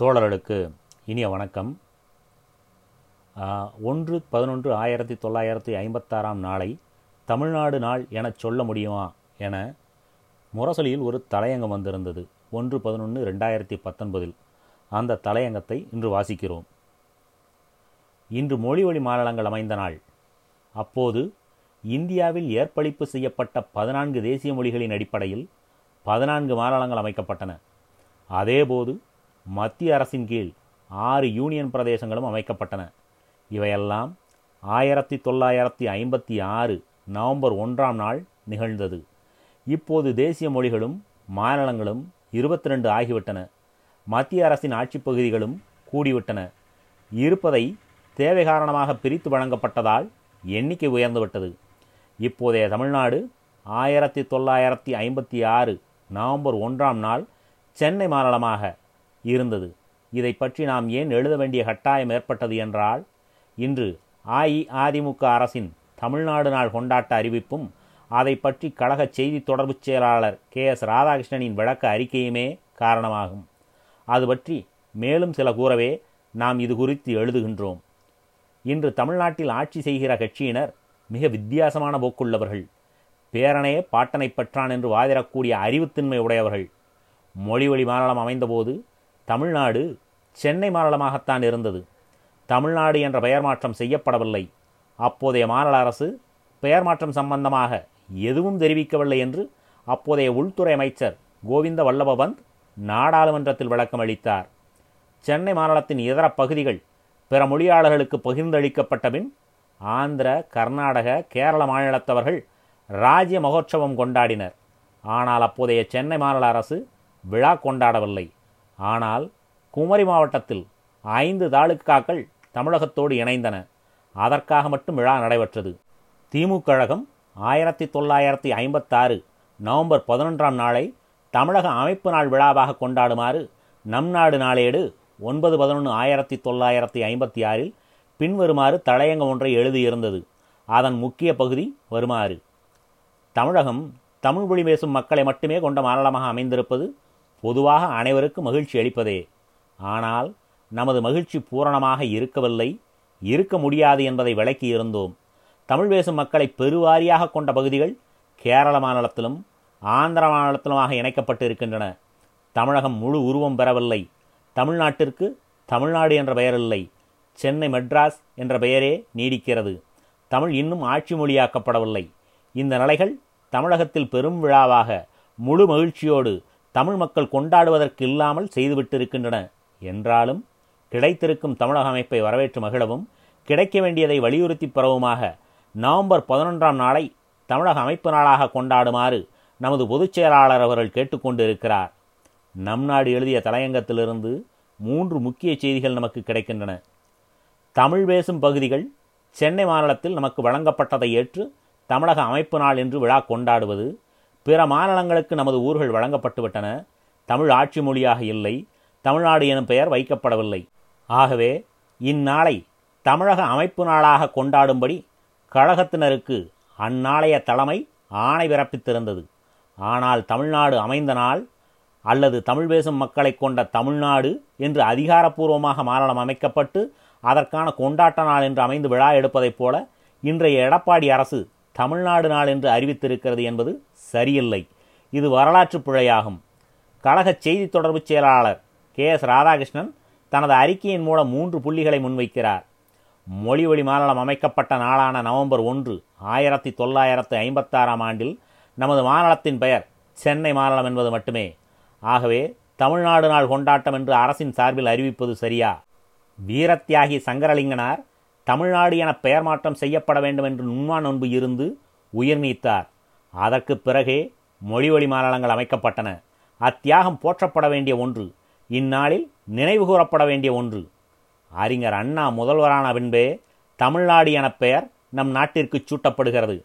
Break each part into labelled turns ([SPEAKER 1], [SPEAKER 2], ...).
[SPEAKER 1] தோழர்களுக்கு இனிய வணக்கம். ஒன்று பதினொன்று ஆயிரத்தி தொள்ளாயிரத்தி ஐம்பத்தாறாம் நாளை தமிழ்நாடு நாள் எனச் சொல்ல முடியுமா என முரசொலியில் ஒரு தலையங்கம் வந்திருந்தது. ஒன்று பதினொன்று ரெண்டாயிரத்தி பத்தொன்பதில். அந்த தலையங்கத்தை இன்று வாசிக்கிறோம். இன்று மொழி வழி மாநிலங்கள் அமைந்த நாள். அப்போது இந்தியாவில் ஏற்பளிப்பு செய்யப்பட்ட பதினான்கு தேசிய மொழிகளின் அடிப்படையில் பதினான்கு மாநிலங்கள் அமைக்கப்பட்டன. அதேபோது மத்திய அரசின் கீழ் ஆறு யூனியன் பிரதேசங்களும் அமைக்கப்பட்டன. இவையெல்லாம் ஆயிரத்தி தொள்ளாயிரத்தி ஐம்பத்தி ஆறு நவம்பர் ஒன்றாம் நாள் நிகழ்ந்தது. இப்போது தேசிய மொழிகளும் மாநிலங்களும் இருபத்தி ரெண்டு ஆகிவிட்டன. மத்திய அரசின் ஆட்சிப் பகுதிகளும் கூடிவிட்டன. இருப்பதை தேவை காரணமாக பிரித்து வழங்கப்பட்டதால் எண்ணிக்கை உயர்ந்துவிட்டது. இப்போதைய தமிழ்நாடு ஆயிரத்தி தொள்ளாயிரத்தி ஐம்பத்தி ஆறு நவம்பர் ஒன்றாம் நாள் சென்னை மாநிலமாக இருந்தது. இதை பற்றி நாம் ஏன் எழுத வேண்டிய கட்டாயம் ஏற்பட்டது என்றால் இன்று அஇஅதிமுக அரசின் தமிழ்நாடு நாள் கொண்டாட்ட அறிவிப்பும் அதை பற்றி கழக செய்தி தொடர்புச் செயலாளர் கே எஸ் ராதாகிருஷ்ணனின் விளக்க அறிக்கையுமே காரணமாகும். அது பற்றி மேலும் சில கூறவே நாம் இது குறித்து எழுதுகின்றோம். இன்று தமிழ்நாட்டில் ஆட்சி செய்கிற கட்சியினர் மிக வித்தியாசமான போக்குள்ளவர்கள். பேரனையே பாட்டனை பெற்றான் என்று வாதிடக்கூடிய அறிவுத்தின்மை உடையவர்கள். மொழி வழி மாநிலம் அமைந்தபோது தமிழ்நாடு சென்னை மாநிலமாகத்தான் இருந்தது. தமிழ்நாடு என்ற பெயர் மாற்றம் செய்யப்படவில்லை. அப்போதைய மாநில அரசு பெயர் மாற்றம் சம்பந்தமாக எதுவும் தெரிவிக்கவில்லை என்று அப்போதைய உள்துறை அமைச்சர் கோவிந்த வல்லபபந்த் நாடாளுமன்றத்தில் விளக்கம் அளித்தார். சென்னை மாநிலத்தின் இதர பகுதிகள் பிற மொழியாளர்களுக்கு பகிர்ந்தளிக்கப்பட்ட பின் ஆந்திர கர்நாடக கேரள மாநிலத்தவர்கள் ராஜ்ய மகோற்சவம் கொண்டாடினர். ஆனால் அப்போதைய சென்னை மாநில அரசு விழா கொண்டாடவில்லை. ஆனால் குமரி மாவட்டத்தில் ஐந்து தாலுக்காக்கள் தமிழகத்தோடு இணைந்தன. அதற்காக மட்டும் விழா நடைபெற்றது. திமுக கழகம் ஆயிரத்தி தொள்ளாயிரத்தி ஐம்பத்தாறு நவம்பர் பதினொன்றாம் நாளை தமிழக அமைப்பு நாள் விழாவாக கொண்டாடுமாறு நம் நாடு நாளேடு ஒன்பது பதினொன்று ஆயிரத்தி தொள்ளாயிரத்தி ஐம்பத்தி ஆறில் பின்வருமாறு தலையங்கம் ஒன்றை எழுதியிருந்தது. அதன் முக்கிய பகுதி வருமாறு. தமிழகம் தமிழ் மொழி பேசும் மக்களை மட்டுமே கொண்ட மாநிலமாக அமைந்திருப்பது பொதுவாக அனைவருக்கும் மகிழ்ச்சி அளிப்பதே. ஆனால் நமது மகிழ்ச்சி பூரணமாக இருக்கவில்லை இருக்க முடியாது என்பதை விளக்கி இருந்தோம். தமிழ் பேசும் மக்களை பெருவாரியாக கொண்ட பகுதிகள் கேரள மாநிலத்திலும் ஆந்திர மாநிலத்திலுமாக இணைக்கப்பட்டு இருக்கின்றன தமிழகம் முழு உருவம் பெறவில்லை. தமிழ்நாட்டிற்கு தமிழ்நாடு என்ற பெயர் இல்லை சென்னை மெட்ராஸ் என்ற பெயரே நீடிக்கிறது. தமிழ் இன்னும் ஆட்சி மொழியாக்கப்படவில்லை. இந்த நிலைகள் தமிழகத்தில் பெரும் விழாவாக முழு மகிழ்ச்சியோடு தமிழ் மக்கள் கொண்டாடுவதற்கு இல்லாமல் செய்துவிட்டிருக்கின்றன. என்றாலும் கிடைத்திருக்கும் தமிழக அமைப்பை வரவேற்று மகிழவும் கிடைக்க வேண்டியதை வலியுறுத்தி பெறவுமாக நவம்பர் பதினொன்றாம் நாளை தமிழக அமைப்பு நாளாக கொண்டாடுமாறு நமது பொதுச் செயலாளர் அவர்கள் கேட்டுக்கொண்டிருக்கிறார் நம் நாடு எழுதிய தலையங்கத்திலிருந்து மூன்று முக்கிய செய்திகள் நமக்கு கிடைக்கின்றன. தமிழ் பேசும் பகுதிகள் சென்னை மாநிலத்தில் நமக்கு வழங்கப்பட்டதை ஏற்று தமிழக அமைப்பு நாள் என்று விழா கொண்டாடுவது பிற மாநிலங்களுக்கு நமது ஊர்கள் வழங்கப்பட்டுவிட்டன. தமிழ் ஆட்சி மொழியாக இல்லை. தமிழ்நாடு எனும் பெயர் வைக்கப்படவில்லை. ஆகவே இந்நாளை தமிழக அமைப்பு நாளாக கொண்டாடும்படி கழகத்தினருக்கு அந்நாளைய தலைமை ஆணை பிறப்பித்திருந்தது. ஆனால் தமிழ்நாடு அமைந்த நாள் அல்லது தமிழ் பேசும் மக்களை கொண்ட தமிழ்நாடு என்று அதிகாரப்பூர்வமாக மாநிலம் அமைக்கப்பட்டு அதற்கான கொண்டாட்ட நாள் என்று அமைந்து விழா எடுப்பதைப் போல இன்றைய எடப்பாடி அரசு தமிழ்நாடு நாள் என்று அறிவித்திருக்கிறது என்பது சரியில்லை. இது வரலாற்று பிழையாகும். கழக செய்தி தொடர்பு செயலாளர் கே எஸ் ராதாகிருஷ்ணன் தனது அறிக்கையின் மூலம் மூன்று புள்ளிகளை முன்வைக்கிறார். மொழி வழி மாநிலம் அமைக்கப்பட்ட நாளான நவம்பர் ஒன்று ஆயிரத்தி தொள்ளாயிரத்து ஐம்பத்தாறாம் ஆண்டில் நமது மாநிலத்தின் பெயர் சென்னை மாநிலம் என்பது மட்டுமே. ஆகவே தமிழ்நாடு நாள் கொண்டாட்டம் என்று அரசின் சார்பில் அறிவிப்பது சரியா? வீரத்தியாகி சங்கரலிங்கனார் தமிழ்நாடு என பெயர் மாற்றம் செய்யப்பட வேண்டும் என்று நுண்மா நொன்பு இருந்து உயிர் நீத்தார். அதற்கு பிறகே மொழிவழி மாநிலங்கள் அமைக்கப்பட்டன. அத்தியாகம் போற்றப்பட வேண்டிய ஒன்று இந்நாளில் நினைவு கூறப்பட வேண்டிய ஒன்று. அறிஞர் அண்ணா முதல்வரான பின்பே தமிழ்நாடு என பெயர் நம் நாட்டிற்கு சூட்டப்படுகிறது.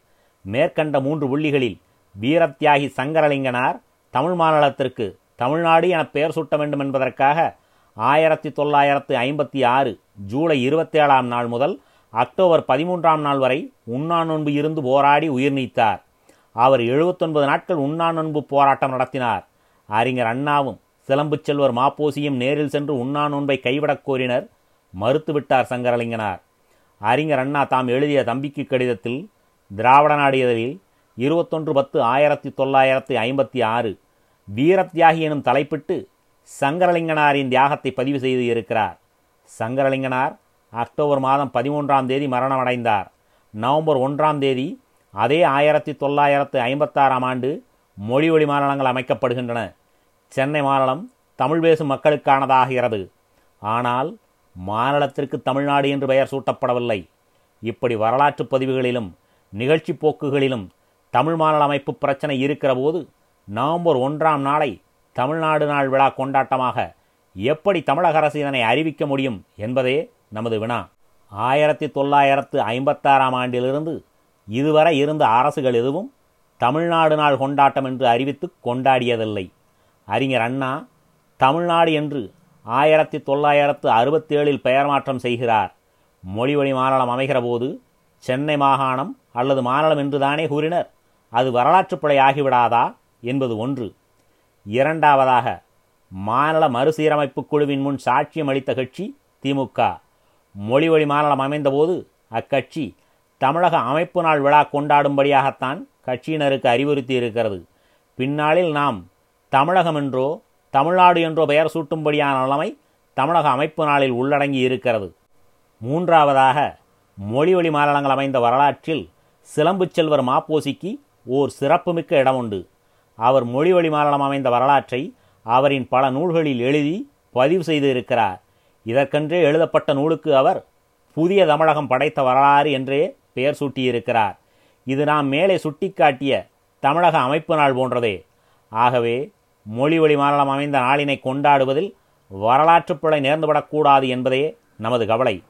[SPEAKER 1] மேற்கண்ட மூன்று புள்ளிகளில் வீரத்தியாகி சங்கரலிங்கனார் தமிழ் மாநிலத்திற்கு தமிழ்நாடு என பெயர் சூட்ட வேண்டும் என்பதற்காக ஆயிரத்தி தொள்ளாயிரத்து ஐம்பத்தி ஆறு ஜூலை இருபத்தி ஏழாம் நாள் முதல் அக்டோபர் பதிமூன்றாம் நாள் வரை உண்ணா நோன்பு இருந்து போராடி உயிர் நீத்தார். அவர் எழுபத்தொன்பது நாட்கள் உண்ணா நோன்பு போராட்டம் நடத்தினார். அறிஞர் அண்ணாவும் சிலம்புச் செல்வர் மாப்போசியும் நேரில் சென்று உண்ணா நோன்பை கைவிடக் கோரினர் மறுத்துவிட்டார் சங்கரலிங்கனார். அறிஞர் அண்ணா தாம் எழுதிய தம்பிக்கு கடிதத்தில் திராவிட நாடு இதழில் இருபத்தொன்று பத்து ஆயிரத்தி தொள்ளாயிரத்தி ஐம்பத்தி ஆறு வீரத்தியாகி எனும் தலைப்பிட்டு சங்கரலிங்கனாரின் தியாகத்தை பதிவு செய்து இருக்கிறார். சங்கரலிங்கனார் அக்டோபர் மாதம் பதிமூன்றாம் தேதி மரணமடைந்தார். நவம்பர் ஒன்றாம் தேதி அதே ஆயிரத்தி தொள்ளாயிரத்து ஐம்பத்தாறாம் ஆண்டு மொழி ஒளி மாநிலங்கள் அமைக்கப்படுகின்றன. சென்னை மாநிலம் தமிழ் பேசும் மக்களுக்கானதாகிறது. ஆனால் மாநிலத்திற்கு தமிழ்நாடு என்று பெயர் சூட்டப்படவில்லை. இப்படி வரலாற்று பதிவுகளிலும் நிகழ்ச்சி போக்குகளிலும் தமிழ் மாநில அமைப்பு பிரச்சனை இருக்கிற போது நவம்பர் ஒன்றாம் நாளை தமிழ்நாடு நாள் விழா கொண்டாட்டமாக எப்படி தமிழக அரசு இதனை அறிவிக்க முடியும் என்பதே நமது வினா. ஆயிரத்தி தொள்ளாயிரத்து ஐம்பத்தாறாம் ஆண்டிலிருந்து இதுவரை இருந்த அரசுகள் எதுவும் தமிழ்நாடு நாள் கொண்டாட்டம் என்று அறிவித்து கொண்டாடியதில்லை. அறிஞர் அண்ணா தமிழ்நாடு என்று ஆயிரத்தி தொள்ளாயிரத்து அறுபத்தேழில் பெயர் மாற்றம் செய்கிறார். மொழி வழி மாநிலம் அமைகிற போது சென்னை மாகாணம் அல்லது மாநிலம் என்றுதானே கூறினர். அது வரலாற்றுப் பிழை ஆகிவிடாதா என்பது ஒன்று. இரண்டாவதாக மாநில மறுசீரமைப்பு குழுவின் முன் சாட்சியம் அளித்த கட்சி திமுக. மொழி வழி மாநிலம் அமைந்தபோது அக்கட்சி தமிழக அமைப்பு நாள் விழா கொண்டாடும்படியாகத்தான் கட்சியினருக்கு அறிவுறுத்தி இருக்கிறது. பின்னாளில் நாம் தமிழகம் என்றோ தமிழ்நாடு என்றோ பெயர் சூட்டும்படியான நிலைமை தமிழக அமைப்பு நாளில் உள்ளடங்கி இருக்கிறது. மூன்றாவதாக மொழி வழி மாநிலங்கள் அமைந்த வரலாற்றில் சிலம்புச் செல்வர் மாப்போசிக்கு ஓர் சிறப்புமிக்க இடம் உண்டு. அவர் மொழி வழி மாநிலம் அமைந்த வரலாற்றை அவரின் பல நூல்களில் எழுதி பதிவு செய்து இருக்கிறார் இதற்கென்றே எழுதப்பட்ட நூலுக்கு அவர் புதிய தமிழகம் படைத்த வரலாறு என்றே பெயர் சூட்டியிருக்கிறார். இது நாம் மேலே சுட்டிக்காட்டிய தமிழக அமைப்பு நாள் போன்றதே. ஆகவே மொழி வழி மாநிலம் அமைந்த நாளினை கொண்டாடுவதில் வரலாற்று பிழை நேர்ந்துவிடக்கூடாது என்பதே நமது கவலை.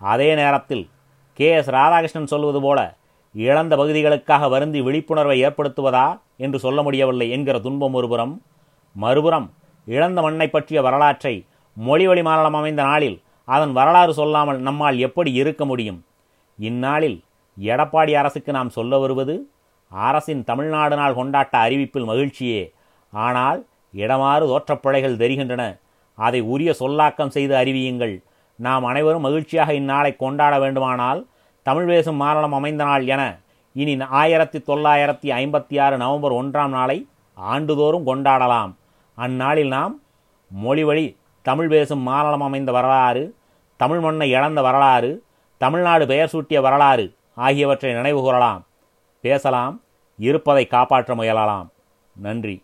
[SPEAKER 1] அதே நேரத்தில் கே. எஸ். ராதாகிருஷ்ணன் சொல்வது போல இழந்த பகுதிகளுக்காக வருந்தி விழிப்புணர்வை ஏற்படுத்துவதா என்று சொல்ல முடியவில்லை என்கிற துன்பம் ஒருபுறம் மறுபுறம் இழந்த மண்ணை பற்றிய வரலாற்றை மொழி வழி மாநிலம் அமைந்த நாளில் அதன் வரலாறு சொல்லாமல் நம்மால் எப்படி இருக்க முடியும்? இந்நாளில் எடப்பாடி அரசுக்கு நாம் சொல்ல வருவது அரசின் தமிழ்நாடு நாள் கொண்டாட்ட அறிவிப்பில் மகிழ்ச்சியே. ஆனால் இடமாறு தோற்றப்பிழைகள் தெரிகின்றன. அதை உரிய சொல்லாக்கம் செய்து அறிவியுங்கள். நாம் அனைவரும் மகிழ்ச்சியாக இந்நாளை கொண்டாட வேண்டுமானால் தமிழ் பேசும் மாநிலம் அமைந்த நாள் என இனி ஆயிரத்தி தொள்ளாயிரத்தி ஐம்பத்தி ஆறு நவம்பர் ஒன்றாம் நாளை ஆண்டுதோறும் கொண்டாடலாம். அந்நாளில் நாம் மொழி வழி தமிழ் பேசும் மாநிலம் அமைந்த வரலாறு தமிழ் மண்ணை இழந்த வரலாறு தமிழ்நாடு பெயர் சூட்டிய வரலாறு ஆகியவற்றை நினைவு கூறலாம். பேசலாம் இருப்பதை காப்பாற்ற முயலலாம். நன்றி.